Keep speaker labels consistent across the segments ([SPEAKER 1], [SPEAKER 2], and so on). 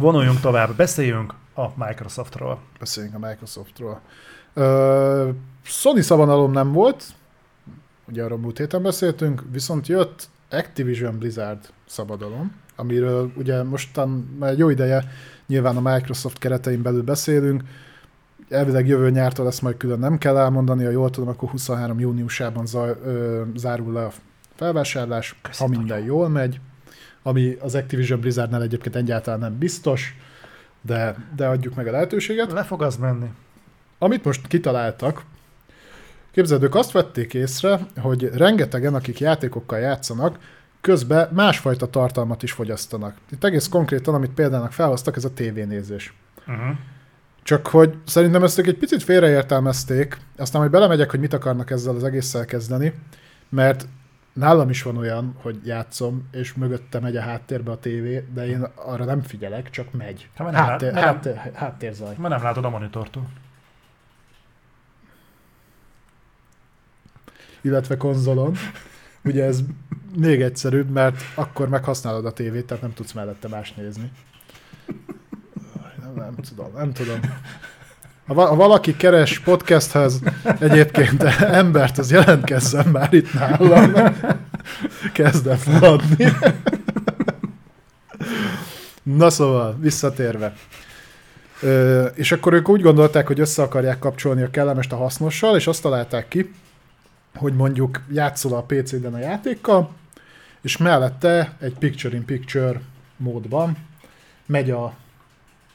[SPEAKER 1] Vonuljunk tovább, beszéljünk a Microsoftról.
[SPEAKER 2] Beszéljünk a Microsoftról. Uh, Sony szabadalom nem volt, ugye arról múlt héten beszéltünk, viszont jött Activision Blizzard szabadalom, amiről ugye mostan már jó ideje nyilván a Microsoft keretein belül beszélünk, elvileg jövő nyártól ezt majd külön nem kell elmondani, ha jól tudom, akkor 23 júniusában zaj, ö, zárul le a felvásárlás, Köszönöm. ha minden jól megy, ami az Activision Blizzardnál egyébként egyáltalán nem biztos, de, de adjuk meg a lehetőséget.
[SPEAKER 1] Le fog az menni.
[SPEAKER 2] Amit most kitaláltak, képzeld, ők azt vették észre, hogy rengetegen, akik játékokkal játszanak, közben másfajta tartalmat is fogyasztanak. Itt egész konkrétan, amit példának felhoztak, ez a tévénézés. Uh-huh. Csak hogy szerintem ezt egy picit félreértelmezték, aztán majd belemegyek, hogy mit akarnak ezzel az egésszel kezdeni, mert nálam is van olyan, hogy játszom, és mögötte megy a háttérbe a tévé, de én arra nem figyelek, csak megy.
[SPEAKER 1] Ha, nem háttér, lát, háttér, háttér, háttérzaj. Mert nem látod a monitortól.
[SPEAKER 2] Illetve konzolon. Ugye ez még egyszerűbb, mert akkor meghasználod a tévét, tehát nem tudsz mellette más nézni. Nem, nem tudom, nem tudom. Ha, valaki keres podcasthez egyébként embert, az jelentkezzen már itt nálam. Kezdem feladni. Na szóval, visszatérve. Ö, és akkor ők úgy gondolták, hogy össze akarják kapcsolni a kellemest a hasznossal, és azt találták ki, hogy mondjuk játszol a PC-ben a játékkal, és mellette egy picture-in-picture módban megy a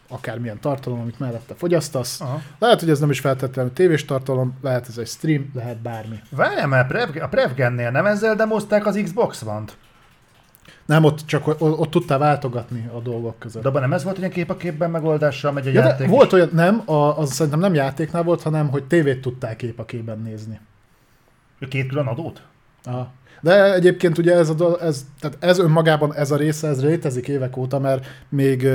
[SPEAKER 2] akármilyen tartalom, amit mellette fogyasztasz. Aha. Lehet, hogy ez nem is feltétlenül tévés tartalom, lehet ez egy stream, lehet bármi.
[SPEAKER 1] Várjál már, a Prevgennél nem ezzel demozták az Xbox One-t?
[SPEAKER 2] Nem, ott csak ott, ott tudtál váltogatni a dolgok között.
[SPEAKER 1] De abban nem ez volt, hogy a kép a képben megoldással megy a ja, játék?
[SPEAKER 2] Volt olyan, nem, a, az szerintem nem játéknál volt, hanem hogy tévét tudták kép a képben nézni.
[SPEAKER 1] Két külön adót?
[SPEAKER 2] Aha. De egyébként ugye ez, a, ez, tehát ez önmagában ez a része, ez létezik évek óta, mert még,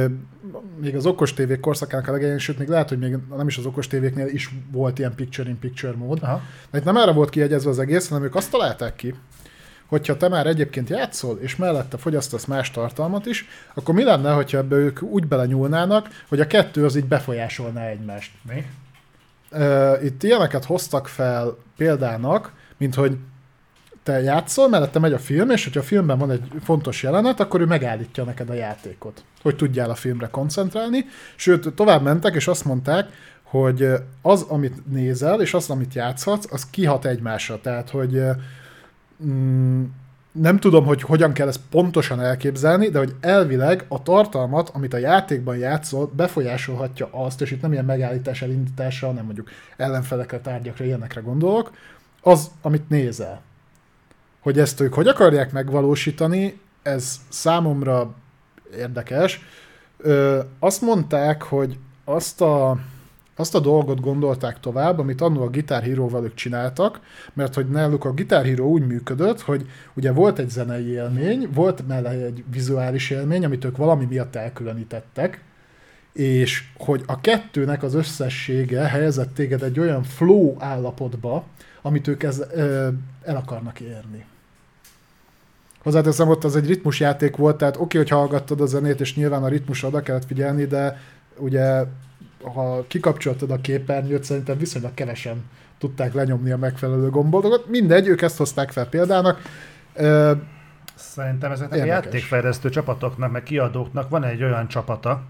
[SPEAKER 2] még az okos tévék korszakának a legelején, sőt még lehet, hogy még nem is az okos tévéknél is volt ilyen picture-in-picture mód. Aha. De itt nem erre volt kiegyezve az egész, hanem ők azt találták ki, hogyha te már egyébként játszol, és mellette fogyasztasz más tartalmat is, akkor mi lenne, hogyha ebbe ők úgy belenyúlnának, hogy a kettő az így befolyásolná egymást?
[SPEAKER 1] Mi?
[SPEAKER 2] Itt ilyeneket hoztak fel példának, mint hogy te játszol, mellette megy a film, és hogyha a filmben van egy fontos jelenet, akkor ő megállítja neked a játékot, hogy tudjál a filmre koncentrálni. Sőt, tovább mentek, és azt mondták, hogy az, amit nézel, és az, amit játszhatsz, az kihat egymásra. Tehát, hogy mm, nem tudom, hogy hogyan kell ezt pontosan elképzelni, de hogy elvileg a tartalmat, amit a játékban játszol, befolyásolhatja azt, és itt nem ilyen megállítás elindításra, hanem mondjuk ellenfelekre, tárgyakra, ilyenekre gondolok, az, amit nézel. Hogy ezt ők hogy akarják megvalósítani, ez számomra érdekes. Ö, azt mondták, hogy azt a, azt a dolgot gondolták tovább, amit annól a Guitar hero ők csináltak, mert hogy náluk a Guitar Hero úgy működött, hogy ugye volt egy zenei élmény, volt mellé egy vizuális élmény, amit ők valami miatt elkülönítettek, és hogy a kettőnek az összessége helyezett téged egy olyan flow állapotba, amit ők ez, ö, el akarnak érni. Hozzáteszem, ott az egy ritmusjáték volt, tehát oké, okay, hogy hallgattad a zenét, és nyilván a ritmusra oda kellett figyelni, de ugye ha kikapcsoltad a képernyőt, szerintem viszonylag kevesen tudták lenyomni a megfelelő gomboldokat. Mindegy, ők ezt hozták fel példának.
[SPEAKER 1] Szerintem ezeknek Érdekes. a játékfejlesztő csapatoknak, meg kiadóknak van egy olyan csapata,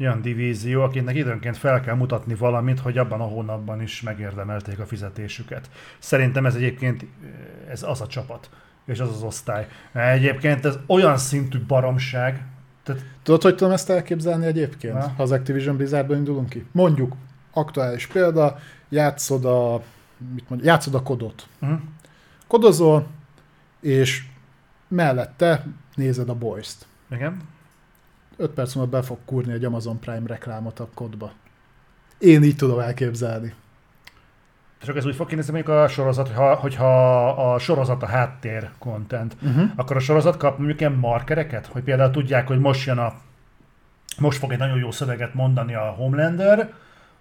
[SPEAKER 1] olyan divízió, akinek időnként fel kell mutatni valamit, hogy abban a hónapban is megérdemelték a fizetésüket. Szerintem ez egyébként ez az a csapat, és az az osztály. Egyébként ez olyan szintű baromság.
[SPEAKER 2] Tehát... Tudod, hogy tudom ezt elképzelni egyébként, ha, ha az Activision Blizzardban indulunk ki? Mondjuk, aktuális példa, játszod a, mit mondja, játszod a kodot. Uh-huh. Kodozol, és mellette nézed a boys-t.
[SPEAKER 1] Igen
[SPEAKER 2] 5 perc múlva be fog kurni egy Amazon Prime reklámot a kodba. Én így tudom elképzelni.
[SPEAKER 1] Csak ez úgy fog kinézni mondjuk a sorozat, hogyha, hogyha a sorozat a háttér content, uh-huh. akkor a sorozat kap mondjuk ilyen markereket, hogy például tudják, hogy most jön a most fog egy nagyon jó szöveget mondani a Homelander,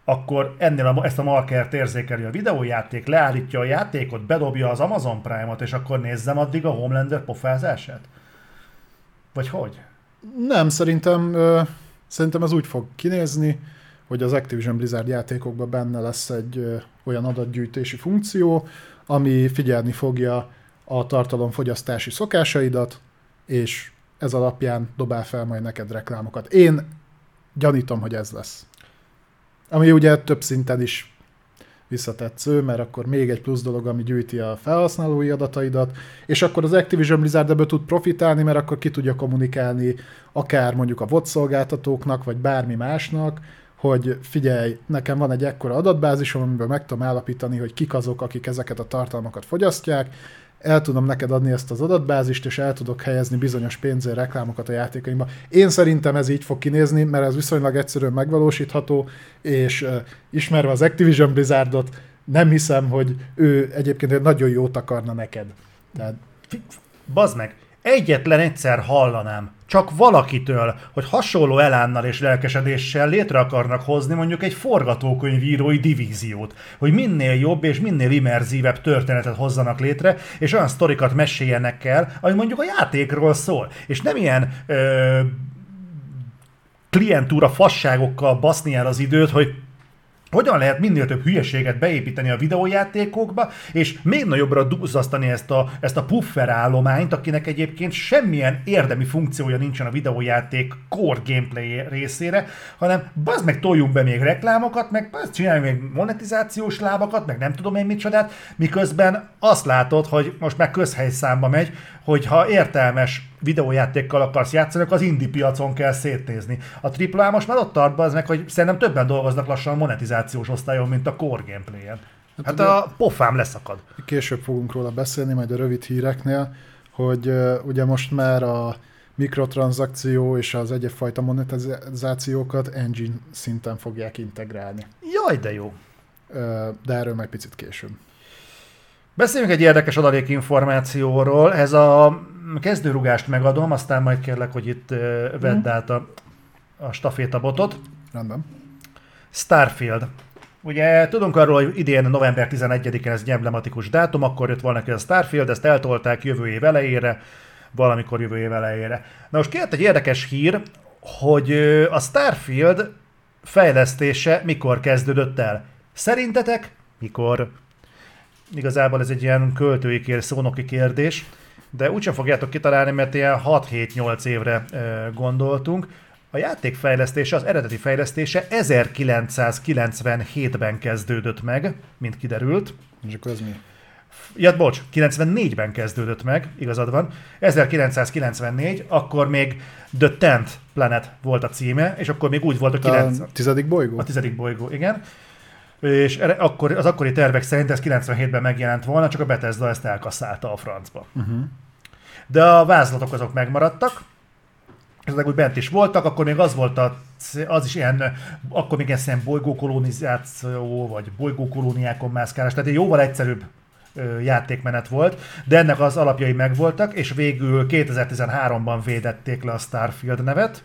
[SPEAKER 1] akkor ennél a, ezt a markert érzékeli a videójáték, leállítja a játékot, bedobja az Amazon Prime-ot, és akkor nézzem addig a Homelander pofázását? Vagy hogy?
[SPEAKER 2] Nem, szerintem Szerintem ez úgy fog kinézni, hogy az Activision Blizzard játékokban benne lesz egy olyan adatgyűjtési funkció, ami figyelni fogja a tartalomfogyasztási szokásaidat, és ez alapján dobál fel majd neked reklámokat. Én gyanítom, hogy ez lesz. Ami ugye több szinten is visszatetsző, mert akkor még egy plusz dolog, ami gyűjti a felhasználói adataidat, és akkor az Activision Blizzard ebből tud profitálni, mert akkor ki tudja kommunikálni akár mondjuk a VOD szolgáltatóknak, vagy bármi másnak, hogy figyelj, nekem van egy ekkora adatbázisom, amiből meg tudom állapítani, hogy kik azok, akik ezeket a tartalmakat fogyasztják, el tudom neked adni ezt az adatbázist, és el tudok helyezni bizonyos pénzért reklámokat a játékaimba. Én szerintem ez így fog kinézni, mert ez viszonylag egyszerűen megvalósítható, és uh, ismerve az Activision Blizzardot, nem hiszem, hogy ő egyébként egy nagyon jót akarna neked. Tehát
[SPEAKER 1] Bazd meg, egyetlen egyszer hallanám, csak valakitől, hogy hasonló elánnal és lelkesedéssel létre akarnak hozni mondjuk egy forgatókönyvírói divíziót, hogy minél jobb és minél immerzívebb történetet hozzanak létre, és olyan sztorikat meséljenek el, ami mondjuk a játékról szól, és nem ilyen ö, klientúra fasságokkal baszni el az időt, hogy hogyan lehet minél több hülyeséget beépíteni a videójátékokba, és még nagyobbra duzzasztani ezt a, ezt a puffer állományt, akinek egyébként semmilyen érdemi funkciója nincsen a videójáték core gameplay részére, hanem bazd meg toljunk be még reklámokat, meg bazd csináljunk még monetizációs lábakat, meg nem tudom én micsodát, miközben azt látod, hogy most már közhelyszámba megy, hogy ha értelmes videójátékkal akarsz játszani, akkor az indie piacon kell szétnézni. A AAA most már ott tart az meg, hogy szerintem többen dolgoznak lassan a monetizációs osztályon, mint a core gameplay-en. Hát a pofám leszakad.
[SPEAKER 2] később fogunk róla beszélni, majd a rövid híreknél, hogy uh, ugye most már a mikrotranszakció és az egyébfajta monetizációkat engine szinten fogják integrálni.
[SPEAKER 1] Jaj, de jó.
[SPEAKER 2] Uh, de erről majd picit később.
[SPEAKER 1] Beszéljünk egy érdekes adalék információról. Ez a kezdőrugást megadom, aztán majd kérlek, hogy itt vedd át a, a stafétabotot.
[SPEAKER 2] Rendben.
[SPEAKER 1] Starfield. Ugye tudunk arról, hogy idén november 11-en ez egy emblematikus dátum, akkor jött volna ki a Starfield, ezt eltolták jövő év elejére, valamikor jövő év elejére. Na most kijött egy érdekes hír, hogy a Starfield fejlesztése mikor kezdődött el. Szerintetek mikor? Igazából ez egy ilyen költői kér, szónoki kérdés, de úgysem fogjátok kitalálni, mert ilyen 6-7-8 évre gondoltunk. A játék fejlesztése, az eredeti fejlesztése 1997-ben kezdődött meg, mint kiderült.
[SPEAKER 2] És akkor ez mi?
[SPEAKER 1] Ja, bocs, 94-ben kezdődött meg, igazad van. 1994, akkor még The Tenth Planet volt a címe, és akkor még úgy volt, hogy 9...
[SPEAKER 2] A tizedik bolygó?
[SPEAKER 1] A tizedik bolygó, igen. És akkor, az akkori tervek szerint ez 97-ben megjelent volna, csak a Bethesda ezt elkasszálta a francba.
[SPEAKER 2] Uh-huh.
[SPEAKER 1] De a vázlatok azok megmaradtak, ezek úgy bent is voltak, akkor még az volt a, az is ilyen, akkor még ez ilyen bolygókolonizáció, vagy bolygókolóniákon mászkálás, tehát egy jóval egyszerűbb játékmenet volt, de ennek az alapjai megvoltak, és végül 2013-ban védették le a Starfield nevet,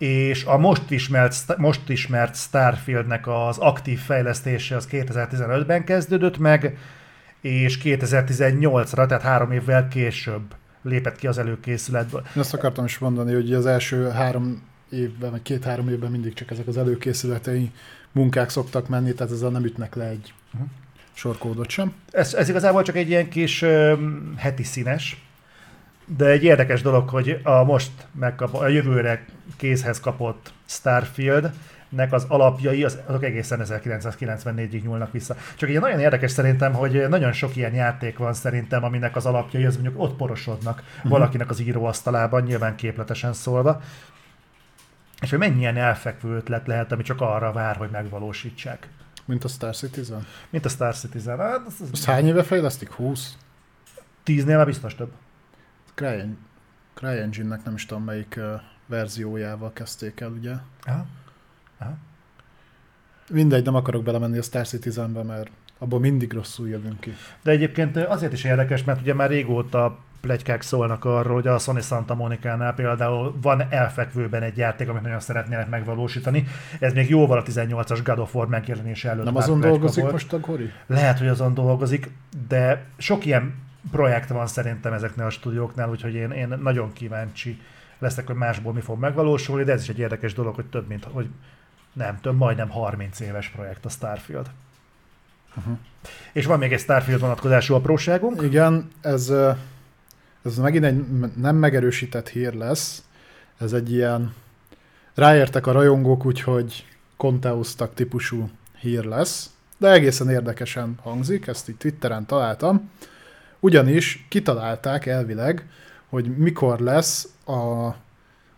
[SPEAKER 1] és a most ismert, most ismert Starfieldnek az aktív fejlesztése az 2015-ben kezdődött meg, és 2018-ra, tehát három évvel később lépett ki az előkészületből.
[SPEAKER 2] Azt akartam is mondani, hogy az első három évben, vagy két-három évben mindig csak ezek az előkészületei munkák szoktak menni, tehát ezzel nem ütnek le egy
[SPEAKER 1] Mhm.
[SPEAKER 2] sorkódot sem.
[SPEAKER 1] Ez, ez igazából csak egy ilyen kis ö, heti színes, de egy érdekes dolog, hogy a most megkap, a jövőre kézhez kapott Starfield nek az alapjai az, azok egészen 1994-ig nyúlnak vissza. Csak egy nagyon érdekes szerintem, hogy nagyon sok ilyen játék van szerintem, aminek az alapjai az mondjuk ott porosodnak uh-huh. valakinek az íróasztalában, nyilván képletesen szólva. És hogy mennyi ilyen elfekvő ötlet lehet, ami csak arra vár, hogy megvalósítsák.
[SPEAKER 2] Mint a Star Citizen.
[SPEAKER 1] Mint a Star Citizen. Hát, az, az
[SPEAKER 2] Azt hány éve fejlesztik? 20?
[SPEAKER 1] tíznél már biztos több.
[SPEAKER 2] Cry- CryEngine-nek nem is tudom melyik uh, verziójával kezdték el, ugye?
[SPEAKER 1] Aha. Aha.
[SPEAKER 2] Mindegy, nem akarok belemenni a Star Citizenbe, mert abból mindig rosszul jövünk ki.
[SPEAKER 1] De egyébként azért is érdekes, mert ugye már régóta plegykák szólnak arról, hogy a Sony Santa Monica-nál például van elfekvőben egy játék, amit nagyon szeretnének megvalósítani. Ez még jóval a 18-as God of War megjelenése előtt
[SPEAKER 2] Nem azon dolgozik
[SPEAKER 1] volt.
[SPEAKER 2] most a Gori?
[SPEAKER 1] Lehet, hogy azon dolgozik, de sok ilyen projekt van szerintem ezeknél a stúdióknál, úgyhogy én, én nagyon kíváncsi lesznek, hogy másból mi fog megvalósulni, de ez is egy érdekes dolog, hogy több mint, hogy nem, több, majdnem 30 éves projekt a Starfield. Uh-huh. És van még egy Starfield vonatkozású apróságunk.
[SPEAKER 2] Igen, ez, ez megint egy nem megerősített hír lesz. Ez egy ilyen ráértek a rajongók, úgyhogy konteuztak típusú hír lesz, de egészen érdekesen hangzik, ezt így Twitteren találtam. Ugyanis kitalálták elvileg, hogy mikor lesz a,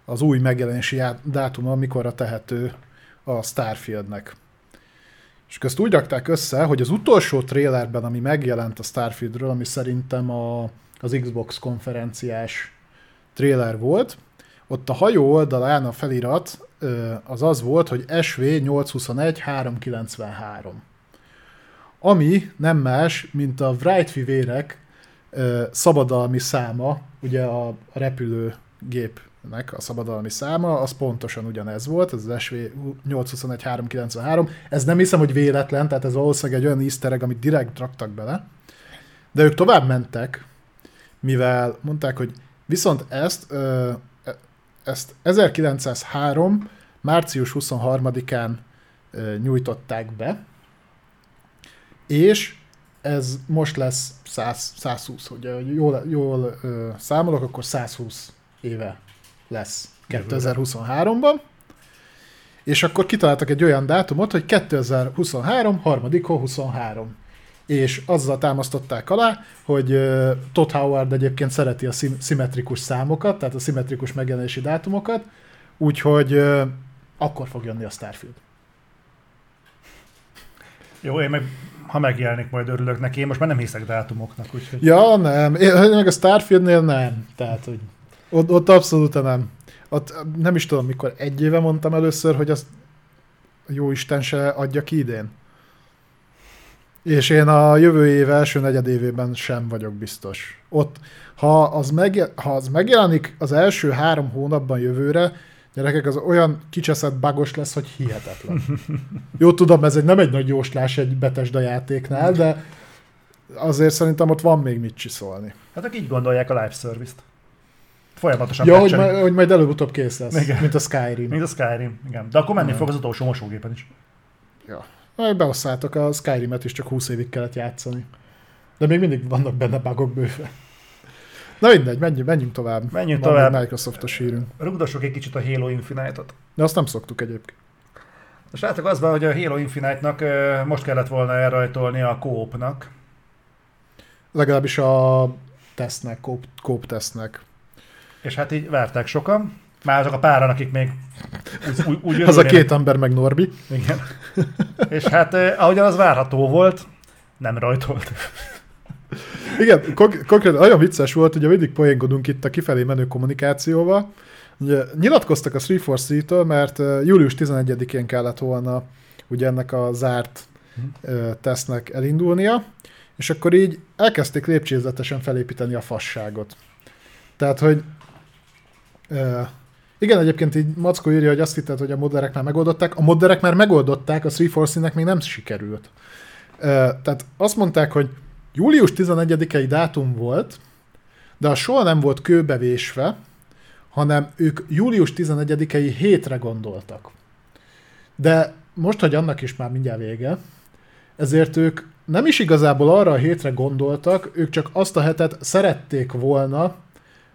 [SPEAKER 2] az új megjelenési dátuma, mikorra tehető a Starfieldnek. És ezt úgy rakták össze, hogy az utolsó trailerben, ami megjelent a Starfieldről, ami szerintem a, az Xbox konferenciás trailer volt, ott a hajó oldalán a felirat az az volt, hogy SV 821 393. Ami nem más, mint a Wright fivérek szabadalmi száma, ugye a repülőgépnek a szabadalmi száma, az pontosan ugyanez volt, ez az SV 821 393. Ez nem hiszem, hogy véletlen, tehát ez valószínűleg egy olyan easter egg, amit direkt raktak bele. De ők tovább mentek, mivel mondták, hogy viszont ezt ezt 1903. március 23-án nyújtották be, és ez most lesz 100, 120, hogy jól, jól ö, számolok, akkor 120 éve lesz 2023-ban. És akkor kitaláltak egy olyan dátumot, hogy 2023, harmadik 23 és azzal támasztották alá, hogy Todd Howard egyébként szereti a szimmetrikus számokat, tehát a szimmetrikus megjelenési dátumokat, úgyhogy akkor fog jönni a Starfield.
[SPEAKER 1] Jó, én meg ha megjelenik, majd örülök neki. Én most már nem hiszek dátumoknak, úgyhogy...
[SPEAKER 2] Ja, nem. Én meg a Starfieldnél nem. Tehát, hogy ott, ott abszolút nem. Ott nem is tudom, mikor egy éve mondtam először, hogy azt jó Isten se adja ki idén. És én a jövő év első negyedévében sem vagyok biztos. Ott, ha az, meg, ha az megjelenik az első három hónapban jövőre, gyerekek, az olyan kicseszett bagos lesz, hogy hihetetlen. Jó, tudom, ez egy, nem egy nagy jóslás egy Betesda játéknál, de azért szerintem ott van még mit csiszolni.
[SPEAKER 1] Hát akik így gondolják a live service-t. Folyamatosan
[SPEAKER 2] Ja, hogy, majd, hogy majd előbb-utóbb kész lesz, igen. mint a Skyrim.
[SPEAKER 1] Mint a Skyrim, igen. De akkor menni fog az utolsó mosógépen is.
[SPEAKER 2] Ja. Beosszátok, a Skyrim-et is csak 20 évig kellett játszani. De még mindig vannak benne bugok bőve. Na mindegy, menjünk, menjünk tovább.
[SPEAKER 1] Menjünk Van tovább.
[SPEAKER 2] Microsoftos hírünk.
[SPEAKER 1] Rugdossuk egy kicsit a Halo Infinite-ot.
[SPEAKER 2] De azt nem szoktuk egyébként.
[SPEAKER 1] Most látok az van, hogy a Halo Infinite-nak most kellett volna elrajtolni a kópnak.
[SPEAKER 2] Legalábbis a tesznek, kóp, kóp tesznek.
[SPEAKER 1] És hát így várták sokan. Már azok a páran, akik még
[SPEAKER 2] úgy, úgy, Az a két ember meg Norbi.
[SPEAKER 1] Igen. És hát ahogyan az várható volt, nem rajtolt.
[SPEAKER 2] Igen, konk- konkrétan olyan vicces volt, ugye mindig poénkodunk itt a kifelé menő kommunikációval. Ugye, nyilatkoztak a 343-től, mert július 11-én kellett volna ugye ennek a zárt tesznek elindulnia, és akkor így elkezdték lépcsőzetesen felépíteni a fasságot. Tehát, hogy igen, egyébként így Mackó írja, hogy azt hitted, hogy a modderek már megoldották. A modderek már megoldották, a 3 még nem sikerült. Tehát azt mondták, hogy július 11-i dátum volt, de a soha nem volt kőbevésve, hanem ők július 11-i hétre gondoltak. De most, hogy annak is már mindjárt vége, ezért ők nem is igazából arra a hétre gondoltak, ők csak azt a hetet szerették volna,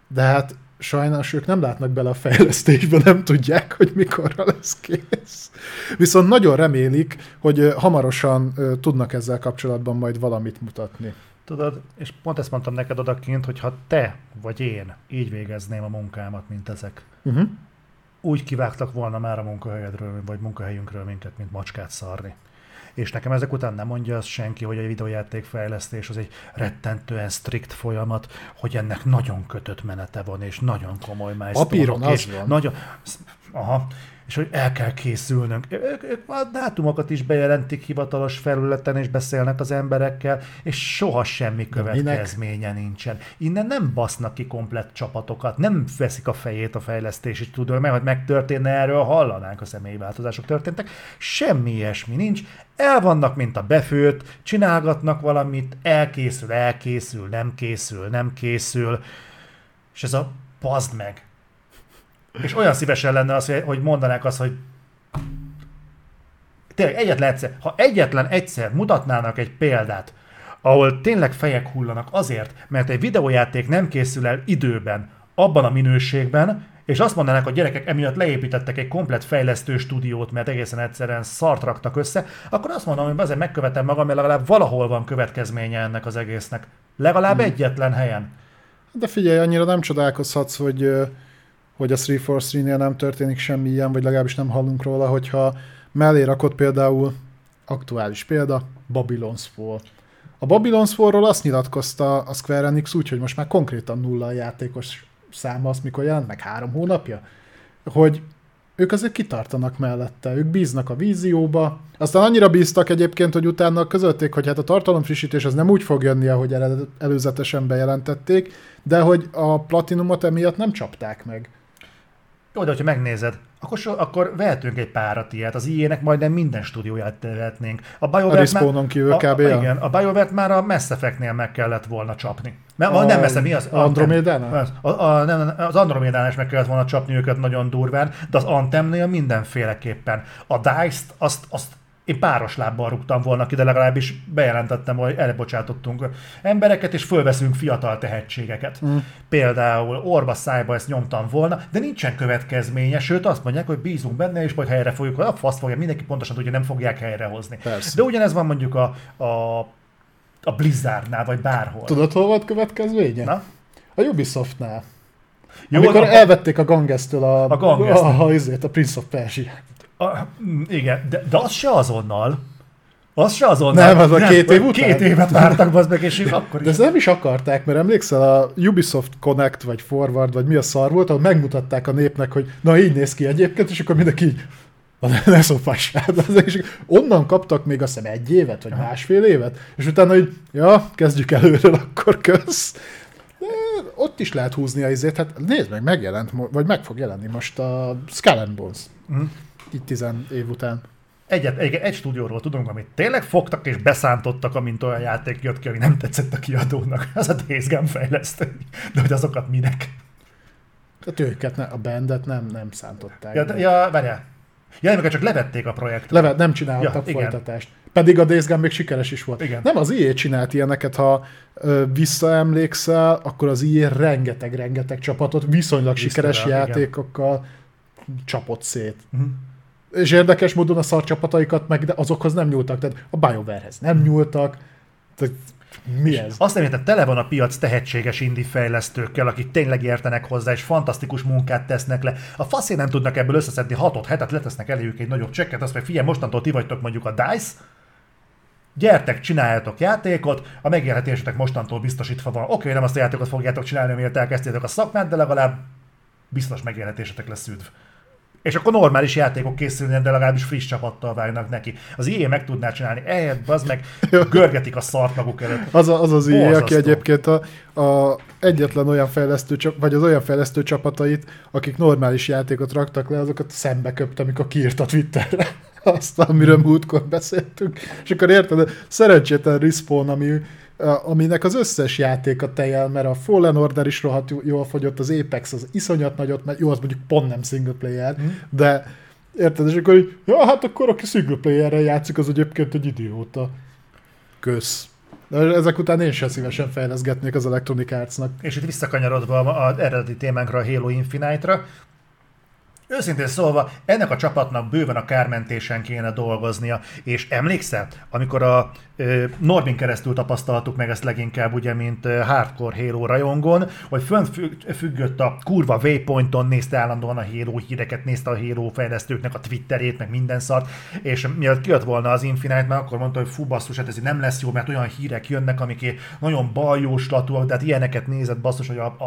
[SPEAKER 2] de hát sajnos ők nem látnak bele a fejlesztésbe, nem tudják, hogy mikorra lesz kész. Viszont nagyon remélik, hogy hamarosan tudnak ezzel kapcsolatban majd valamit mutatni.
[SPEAKER 1] Tudod, és pont ezt mondtam neked odakint, hogy ha te vagy én így végezném a munkámat, mint ezek, uh-huh. úgy kivágtak volna már a munkahelyedről, vagy munkahelyünkről minket, mint macskát szarni és nekem ezek után nem mondja azt senki, hogy a videójáték fejlesztés az egy rettentően strikt folyamat, hogy ennek nagyon kötött menete van, és nagyon komoly
[SPEAKER 2] Papíron az van.
[SPEAKER 1] Nagyon, aha, és hogy el kell készülnünk. Ők, ők a dátumokat is bejelentik hivatalos felületen, és beszélnek az emberekkel, és soha semmi következménye nincsen. Innen nem basznak ki komplett csapatokat, nem veszik a fejét a fejlesztési tudó, mert hogy megtörténne erről, hallanánk a személyi változások történtek. Semmi ilyesmi nincs. El vannak, mint a befőtt, csinálgatnak valamit, elkészül, elkészül, nem készül, nem készül. És ez a pazd meg, És olyan szívesen lenne az, hogy- mondanák azt, hogy tényleg egyetlen egyszer, ha egyetlen egyszer mutatnának egy példát, ahol tényleg fejek hullanak azért, mert egy videójáték nem készül el időben, abban a minőségben, és azt mondanák, hogy gyerekek emiatt leépítettek egy komplet fejlesztő stúdiót, mert egészen egyszerűen szart raktak össze, akkor azt mondom, hogy azért megkövetem magam, mert legalább valahol van következménye ennek az egésznek. Legalább egyetlen helyen.
[SPEAKER 2] De figyelj, annyira nem csodálkozhatsz, hogy, hogy a 343-nél nem történik semmi ilyen, vagy legalábbis nem hallunk róla, hogyha mellé rakott például aktuális példa, Babylon's Fall. A Babylon's Fall-ról azt nyilatkozta a Square Enix úgy, hogy most már konkrétan nulla a játékos száma, azt mikor jelent meg három hónapja, hogy ők azért kitartanak mellette, ők bíznak a vízióba, aztán annyira bíztak egyébként, hogy utána közölték, hogy hát a tartalomfrissítés az nem úgy fog jönni, ahogy előzetesen bejelentették, de hogy a platinumot emiatt nem csapták meg.
[SPEAKER 1] Jó, de hogyha megnézed, akkor, so, akkor vehetünk egy párat ilyet. Az IE-nek majdnem minden stúdióját vehetnénk. A BioWare
[SPEAKER 2] Respawnon kívül
[SPEAKER 1] a,
[SPEAKER 2] kb.
[SPEAKER 1] A, igen, a BioWare már a Mass Effect-nél meg kellett volna csapni. Mert,
[SPEAKER 2] A
[SPEAKER 1] a, nem Mass mi az?
[SPEAKER 2] Andromedánál?
[SPEAKER 1] Az, a, a, nem, az Andromedánál is meg kellett volna csapni őket nagyon durván, de az Antemnél mindenféleképpen. A Dice-t azt, azt én páros lábbal rúgtam volna ki, de legalábbis bejelentettem, hogy elbocsátottunk embereket, és fölveszünk fiatal tehetségeket. Mm. Például orba szájba ezt nyomtam volna, de nincsen következménye, sőt azt mondják, hogy bízunk benne, és majd helyre fogjuk, a fasz fogja, mindenki pontosan tudja, nem fogják helyrehozni.
[SPEAKER 2] Persze.
[SPEAKER 1] De ugyanez van mondjuk a, a, a Blizzardnál, vagy bárhol.
[SPEAKER 2] Tudod, hol volt következménye?
[SPEAKER 1] Na?
[SPEAKER 2] A Ubisoftnál.
[SPEAKER 1] Jó,
[SPEAKER 2] Amikor
[SPEAKER 1] a-
[SPEAKER 2] elvették a Gangestől a,
[SPEAKER 1] A Gangest.
[SPEAKER 2] a, a, a, a Prince of Persia.
[SPEAKER 1] A, mm, igen, de, de az se azonnal. Az se azonnal.
[SPEAKER 2] Nem, az a két év után?
[SPEAKER 1] Két évet vártak, az meg, és ők akkor
[SPEAKER 2] De ezt nem is akarták, mert emlékszel, a Ubisoft Connect, vagy Forward, vagy mi a szar volt, ahol megmutatták a népnek, hogy na így néz ki egyébként, és akkor mindenki így, "Na, ne szopassál. És onnan kaptak még azt hiszem egy évet, vagy másfél évet, és utána így, ja, kezdjük előről, akkor kösz. De ott is lehet húzni a izét, hát nézd meg, megjelent, vagy meg fog jelenni most a Skull Bones.
[SPEAKER 1] Mhm.
[SPEAKER 2] Így tizen év után.
[SPEAKER 1] Egyet, egy, egy stúdióról tudunk, amit tényleg fogtak és beszántottak, amint olyan játék jött ki, ami nem tetszett a kiadónak. Az a Days Gone fejlesztő. De hogy azokat minek?
[SPEAKER 2] Tehát őket, ne, a bandet nem, nem szántották.
[SPEAKER 1] Ja, de- ja várjál. Ja, csak levették a projektet.
[SPEAKER 2] Leve, nem csináltak
[SPEAKER 1] Ja,
[SPEAKER 2] ja,
[SPEAKER 1] igen.
[SPEAKER 2] folytatást. Pedig a Days Gone még sikeres is volt.
[SPEAKER 1] Igen.
[SPEAKER 2] Nem, az IE csinált ilyeneket, ha ö, visszaemlékszel, akkor az IE rengeteg-rengeteg csapatot viszonylag sikeres
[SPEAKER 1] Visszavel, igen.
[SPEAKER 2] játékokkal csapott szét.
[SPEAKER 1] Mhm.
[SPEAKER 2] És érdekes módon a szar csapataikat meg, de azokhoz nem nyúltak. Tehát a BioWare-hez nem nyúltak. Tehát mi ez?
[SPEAKER 1] Azt nem értem, tele van a piac tehetséges indie fejlesztőkkel, akik tényleg értenek hozzá, és fantasztikus munkát tesznek le. A faszé nem tudnak ebből összeszedni hatot, hetet, letesznek eléjük egy nagyobb csekket, azt mondja, figyelj, mostantól ti vagytok mondjuk a DICE, gyertek, csináljatok játékot, a megélhetésetek mostantól biztosítva van. Oké, nem azt a játékot fogjátok csinálni, amiért elkezdtétek a szakmát, de legalább biztos megélhetésetek lesz üdv. És akkor normális játékok készülnek, de legalábbis friss csapattal vágnak neki. Az IE meg tudná csinálni, ehhez, az meg görgetik a szart maguk előtt.
[SPEAKER 2] Az a, az, az IE, aki egyébként a, a egyetlen olyan fejlesztő, vagy az olyan fejlesztő csapatait, akik normális játékot raktak le, azokat szembe köpte, amikor kiírt a Twitterre azt, amiről múltkor beszéltünk. És akkor érted, szerencsétlen Respawn, ami, aminek az összes játéka tejel, mert a Fallen Order is rohadt jó- jól fogyott, az Apex az iszonyat nagyot, mert jó, az mondjuk pont nem single player,
[SPEAKER 1] Mm.
[SPEAKER 2] de érted, és akkor így, ja, hát akkor aki single playerrel játszik, az egyébként egy idióta. Kösz. De ezek után én sem szívesen fejleszgetnék az Electronic Arts-nak.
[SPEAKER 1] És itt visszakanyarodva az eredeti témánkra, a Halo Infinite-ra, Őszintén szólva, ennek a csapatnak bőven a kármentésen kéne dolgoznia, és emlékszel, amikor a ö, Norbin keresztül tapasztaltuk meg ezt leginkább, ugye, mint ö, hardcore Halo rajongon, hogy fönt függ- függött a kurva Waypointon, nézte állandóan a Halo híreket, nézte a Halo fejlesztőknek a Twitterét, meg minden szart, és mielőtt kijött volna az Infinite, már akkor mondta, hogy fú basszus, hát ez nem lesz jó, mert olyan hírek jönnek, amik nagyon baljóslatúak, de hát ilyeneket nézett basszus, hogy a, a,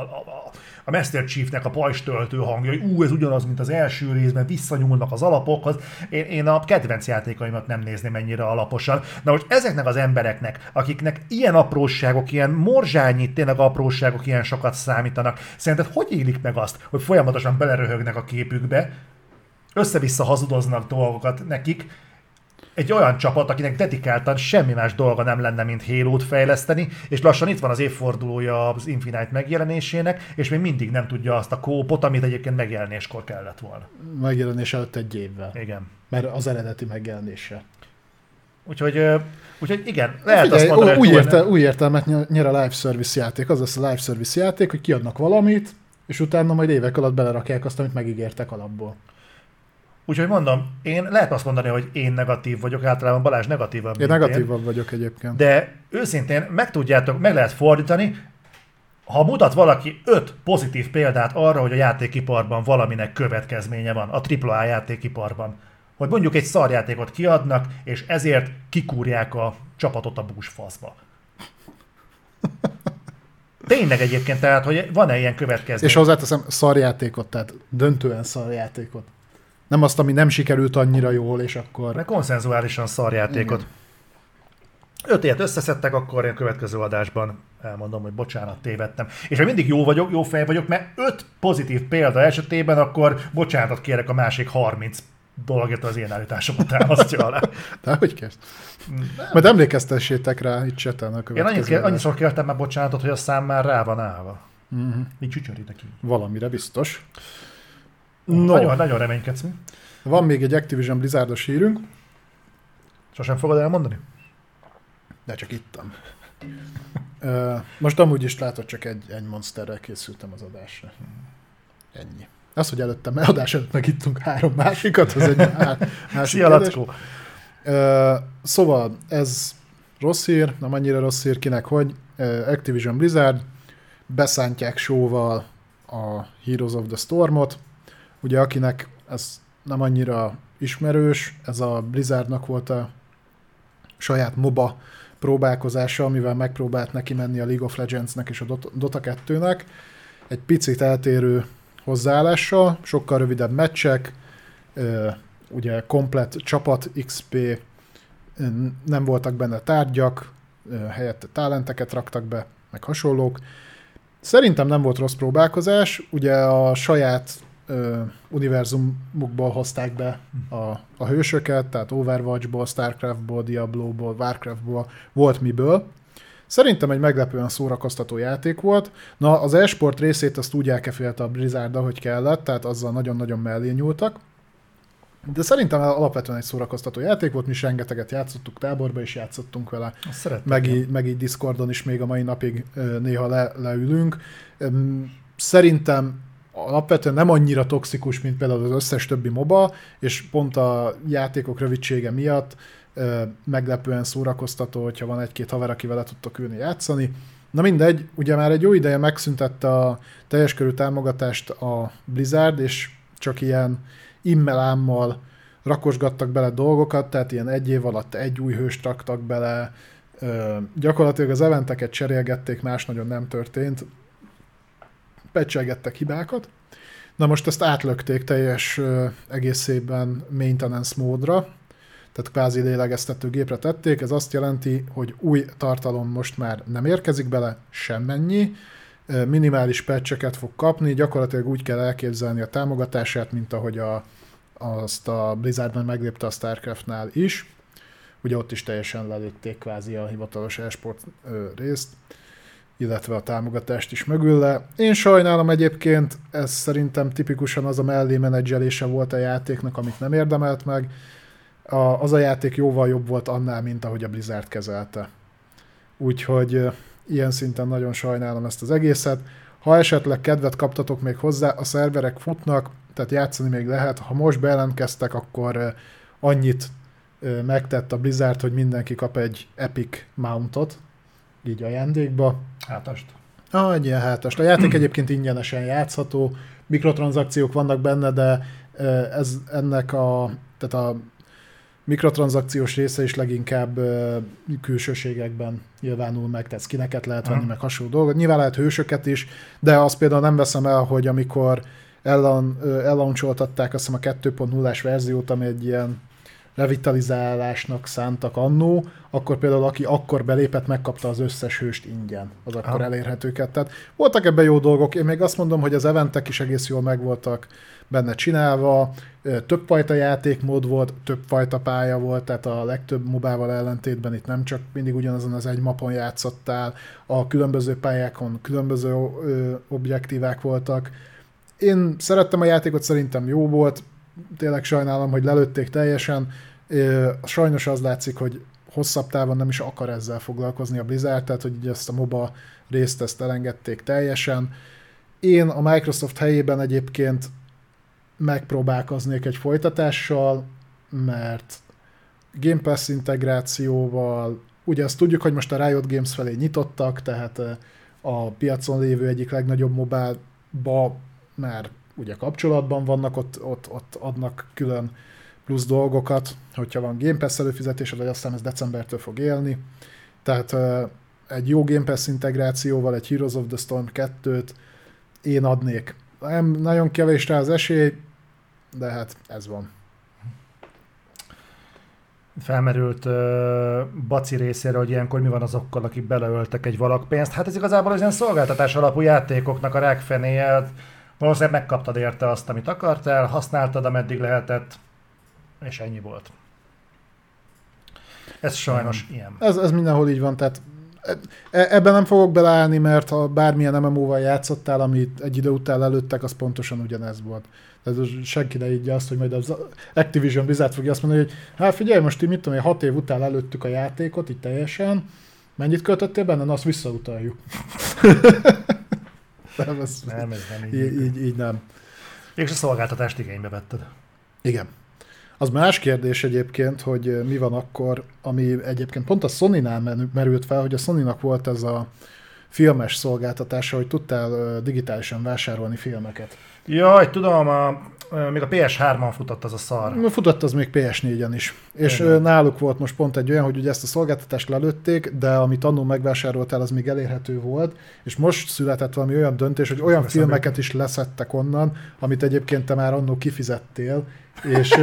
[SPEAKER 1] a, a Master Chiefnek a pajstöltő hangja, hogy ú, ez ugyanaz, mint az első részben, visszanyúlnak az alapokhoz. Én, én a kedvenc játékaimat nem nézném ennyire alaposan. Na most ezeknek az embereknek, akiknek ilyen apróságok, ilyen morzsányi tényleg apróságok ilyen sokat számítanak, szerinted hogy élik meg azt, hogy folyamatosan beleröhögnek a képükbe, össze-vissza hazudoznak dolgokat nekik, egy olyan csapat, akinek dedikáltan semmi más dolga nem lenne, mint Halo-t fejleszteni, és lassan itt van az évfordulója az Infinite megjelenésének, és még mindig nem tudja azt a kópot, amit egyébként megjelenéskor kellett volna.
[SPEAKER 2] Megjelenés előtt egy évvel.
[SPEAKER 1] Igen.
[SPEAKER 2] Mert az eredeti megjelenése.
[SPEAKER 1] Úgyhogy, úgyhogy igen, lehet
[SPEAKER 2] Figyelj,
[SPEAKER 1] azt mondani,
[SPEAKER 2] új,
[SPEAKER 1] hogy túl-
[SPEAKER 2] érte, új értelmet ny- nyer a live service játék. Az lesz a live service játék, hogy kiadnak valamit, és utána majd évek alatt belerakják azt, amit megígértek alapból.
[SPEAKER 1] Úgyhogy mondom, én lehet azt mondani, hogy én negatív vagyok, általában Balázs negatívabb,
[SPEAKER 2] Én negatívabb vagyok egyébként.
[SPEAKER 1] De őszintén meg tudjátok, meg lehet fordítani, ha mutat valaki öt pozitív példát arra, hogy a játékiparban valaminek következménye van, a AAA játékiparban, hogy mondjuk egy szarjátékot kiadnak, és ezért kikúrják a csapatot a búsfaszba. Tényleg egyébként, tehát, hogy van-e ilyen következmény?
[SPEAKER 2] És hozzáteszem, szarjátékot, tehát döntően szarjátékot. Nem azt, ami nem sikerült annyira jól, és akkor...
[SPEAKER 1] Mert konszenzuálisan szarjátékot. Öt ilyet összeszedtek, akkor én a következő adásban elmondom, hogy bocsánat, tévedtem. És ha mindig jó vagyok, jó fej vagyok, mert öt pozitív példa esetében, akkor bocsánatot kérek a másik 30 dologért az én állításomat támasztja alá.
[SPEAKER 2] De hogy kezd? Majd emlékeztessétek rá itt cseten a
[SPEAKER 1] Én
[SPEAKER 2] következő
[SPEAKER 1] annyit, kér, annyiszor kértem már bocsánatot, hogy a szám már rá van állva. Uh-huh. Így csücsöri neki.
[SPEAKER 2] Valamire biztos.
[SPEAKER 1] No. Nagyon, nagyon reménykedsz mi?
[SPEAKER 2] van még egy Activision Blizzardos hírünk,
[SPEAKER 1] Sosem fogod elmondani?
[SPEAKER 2] de csak ittam. Most amúgy is látod, csak egy, egy monsterrel készültem az adásra. Ennyi. Az, hogy előtte, mert adás előtt megittunk három másikat, az egy má- másik
[SPEAKER 1] Szia. Lackó!
[SPEAKER 2] Szóval ez rossz hír, nem annyira rossz hír kinek, hogy Activision Blizzard beszántják showval a Heroes of the Stormot. Ugye akinek ez nem annyira ismerős, ez a Blizzardnak volt a saját MOBA próbálkozása, amivel megpróbált neki menni a League of Legendsnek és a Dot- Dota 2-nek. Egy picit eltérő hozzáállással, sokkal rövidebb meccsek, ugye komplet csapat XP, nem voltak benne tárgyak, helyette talenteket raktak be, meg hasonlók. Szerintem nem volt rossz próbálkozás, ugye a saját ö, univerzumukból hozták be a, a hősöket, tehát Overwatchból, Starcraftból, Diabloból, Warcraftból, volt miből. Szerintem egy meglepően szórakoztató játék volt. Na, az e-sport részét azt úgy elkefélte a Blizzard, ahogy kellett, tehát azzal nagyon-nagyon mellé nyúltak. De szerintem alapvetően egy szórakoztató játék volt, mi is rengeteget játszottuk táborba, és játszottunk vele meg, így, meg így Discordon is még a mai napig néha le, leülünk. Szerintem alapvetően nem annyira toxikus, mint például az összes többi MOBA, és pont a játékok rövidsége miatt meglepően szórakoztató, hogyha van egy-két haver, akivel le tudtok ülni játszani. Na mindegy, ugye már egy jó ideje megszüntette a teljes körű támogatást a Blizzard, és csak ilyen immelámmal rakosgattak bele dolgokat, tehát ilyen egy év alatt egy új hőst raktak bele, gyakorlatilag az eventeket cserélgették, más nagyon nem történt, pecselgettek hibákat. Na most ezt átlökték teljes egészében maintenance módra, tehát kvázi lélegeztető gépre tették, ez azt jelenti, hogy új tartalom most már nem érkezik bele, semmennyi, minimális patcheket fog kapni, gyakorlatilag úgy kell elképzelni a támogatását, mint ahogy a, azt a Blizzardban meglépte a Starcraftnál is, ugye ott is teljesen lelőtték kvázi a hivatalos esport részt, illetve a támogatást is mögülle. Én sajnálom egyébként, ez szerintem tipikusan az a mellé menedzselése volt a játéknak, amit nem érdemelt meg. A, az a játék jóval jobb volt annál, mint ahogy a Blizzard kezelte. Úgyhogy ilyen szinten nagyon sajnálom ezt az egészet. Ha esetleg kedvet kaptatok még hozzá, a szerverek futnak, tehát játszani még lehet. Ha most bejelentkeztek, akkor annyit megtett a Blizzard, hogy mindenki kap egy Epic Mountot, így ajándékba.
[SPEAKER 1] Hátast.
[SPEAKER 2] Ah, egy ilyen hátast. A játék egyébként ingyenesen játszható, mikrotranszakciók vannak benne, de ez ennek a, tehát a mikrotranszakciós része is leginkább külsőségekben nyilvánul meg, tehát skineket lehet venni, meg hasonló dolgot. Nyilván lehet hősöket is, de azt például nem veszem el, hogy amikor ellen, ö, ellaunch-oltatták azt hiszem a 2.0-ás verziót, ami egy ilyen revitalizálásnak szántak annó, akkor például aki akkor belépett, megkapta az összes hőst ingyen, az akkor
[SPEAKER 1] Aha.
[SPEAKER 2] elérhetőket. Tehát voltak ebben jó dolgok. Én még azt mondom, hogy az eventek is egész jól megvoltak benne csinálva, többfajta játékmód volt, többfajta pálya volt, tehát a legtöbb mobával ellentétben itt nem csak mindig ugyanazon az egy mapon játszottál, a különböző pályákon különböző ö, objektívák voltak. Én szerettem a játékot, szerintem jó volt, tényleg sajnálom, hogy lelőtték teljesen. Sajnos az látszik, hogy hosszabb távon nem is akar ezzel foglalkozni a Blizzard, tehát hogy ezt a MOBA részt ezt elengedték teljesen. Én a Microsoft helyében egyébként megpróbálkoznék egy folytatással, mert Game Pass integrációval, ugye azt tudjuk, hogy most a Riot Games felé nyitottak, tehát eh, a piacon lévő egyik legnagyobb mobile-ba már ugye kapcsolatban vannak, ott, ott, ott adnak külön plusz dolgokat, hogyha van Game Pass előfizetésed, vagy aztán ez decembertől fog élni. Tehát eh, egy jó Game Pass integrációval, egy Heroes of the Storm 2-t én adnék. Nem nagyon kevés rá az esély, de hát ez van.
[SPEAKER 1] Felmerült uh, Baci részéről, hogy ilyenkor mi van azokkal, akik beleöltek egy valakpénzt. Hát ez igazából az ilyen szolgáltatás alapú játékoknak a rákfenéje. Valószínűleg megkaptad érte azt, amit akartál, használtad, ameddig lehetett, és ennyi volt. Ez sajnos
[SPEAKER 2] Hmm.
[SPEAKER 1] ilyen.
[SPEAKER 2] Ez, ez mindenhol így van, tehát e- ebben nem fogok beleállni, mert ha bármilyen MMO-val játszottál, amit egy idő után előttek, az pontosan ugyanez volt. Tehát senki ne így azt, hogy majd az Activision Blizzard fogja azt mondani, hogy hát figyelj, most így mit tudom, én, hat év után előttük a játékot, itt teljesen, mennyit költöttél benne? Na, azt visszautaljuk. nem, ez,
[SPEAKER 1] Nem, ez nem így.
[SPEAKER 2] így, így, így nem.
[SPEAKER 1] És a szolgáltatást igénybe vetted.
[SPEAKER 2] Igen. Az más kérdés egyébként, hogy eh, mi van akkor, ami egyébként pont a Sony-nál merült fel, hogy a Sony-nak volt ez a filmes szolgáltatása, hogy tudtál digitálisan vásárolni filmeket.
[SPEAKER 1] Jaj, tudom, a, még a PS3-on futott az a szar.
[SPEAKER 2] Futott az még PS4-en is. És
[SPEAKER 1] Igen.
[SPEAKER 2] náluk volt most pont egy olyan, hogy ugye ezt a szolgáltatást lelőtték, de amit annól megvásároltál, az még elérhető volt, és most született valami olyan döntés, hogy olyan
[SPEAKER 1] Veszem
[SPEAKER 2] filmeket is leszettek onnan, amit egyébként te már annól kifizettél, és,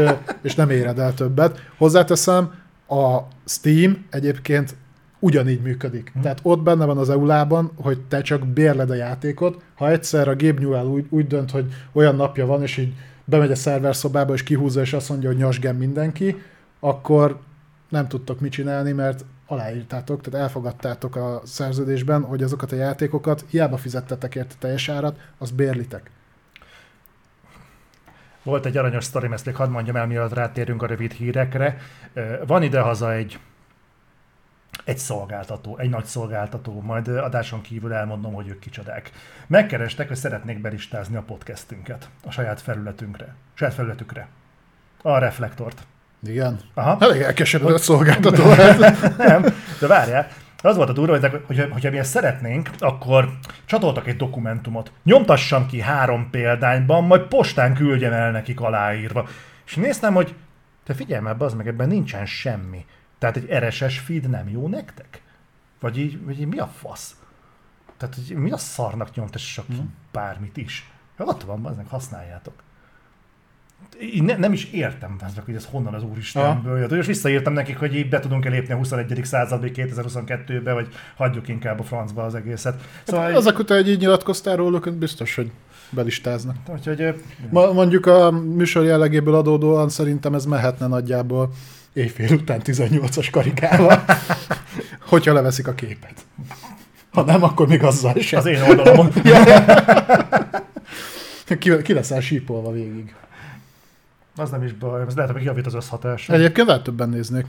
[SPEAKER 2] és nem éred el többet. Hozzáteszem, a Steam egyébként ugyanígy működik.
[SPEAKER 1] Hm.
[SPEAKER 2] Tehát ott benne van az EULA-ban, hogy te csak bérled a játékot, ha egyszer a Gabe Newell úgy, úgy dönt, hogy olyan napja van, és így bemegy a szerverszobába, és kihúzza, és azt mondja, hogy nyasgem mindenki, akkor nem tudtok mit csinálni, mert aláírtátok, tehát elfogadtátok a szerződésben, hogy azokat a játékokat hiába fizettetek érte teljes árat, azt bérlitek.
[SPEAKER 1] Volt egy aranyos sztorim, ezt még hadd mondjam el, mielőtt rátérünk a rövid hírekre. Van idehaza egy egy szolgáltató, egy nagy szolgáltató, majd adáson kívül elmondom, hogy ők kicsodák. Megkerestek, hogy szeretnék belistázni a podcastünket a saját felületünkre, saját felületükre. A reflektort.
[SPEAKER 2] Igen.
[SPEAKER 1] Aha.
[SPEAKER 2] Elég elkeseredett szolgáltató.
[SPEAKER 1] Nem, de várjál. Az volt a durva, hogy hogyha mi ezt szeretnénk, akkor csatoltak egy dokumentumot. Nyomtassam ki három példányban, majd postán küldjem el nekik aláírva. És néztem, hogy te figyelj már, az meg ebben nincsen semmi. Tehát egy RSS feed nem jó nektek? Vagy így, vagy így mi a fasz? Tehát hogy mi a szarnak nyomtassak ki bármit is? Ja, ott van, aznak használjátok. Én ne, nem is értem, aznak, hogy ez honnan az úristenből jött. És visszaírtam nekik, hogy így be tudunk-e lépni a 21. századba, 2022-be, vagy hagyjuk inkább a francba az egészet. Szóval,
[SPEAKER 2] Azok után, hogy így nyilatkoztál róluk, biztos, hogy belistáznak.
[SPEAKER 1] úgyhogy
[SPEAKER 2] Ma, mondjuk a műsor jellegéből adódóan szerintem ez mehetne nagyjából éjfél után 18-as karikával, hogyha leveszik a képet. Ha nem, akkor még azzal sem.
[SPEAKER 1] az én oldalamon.
[SPEAKER 2] Ki, ki leszel sípolva végig.
[SPEAKER 1] az nem is baj, ez lehet, hogy javít az összhatás.
[SPEAKER 2] Egyébként lehet többen néznék.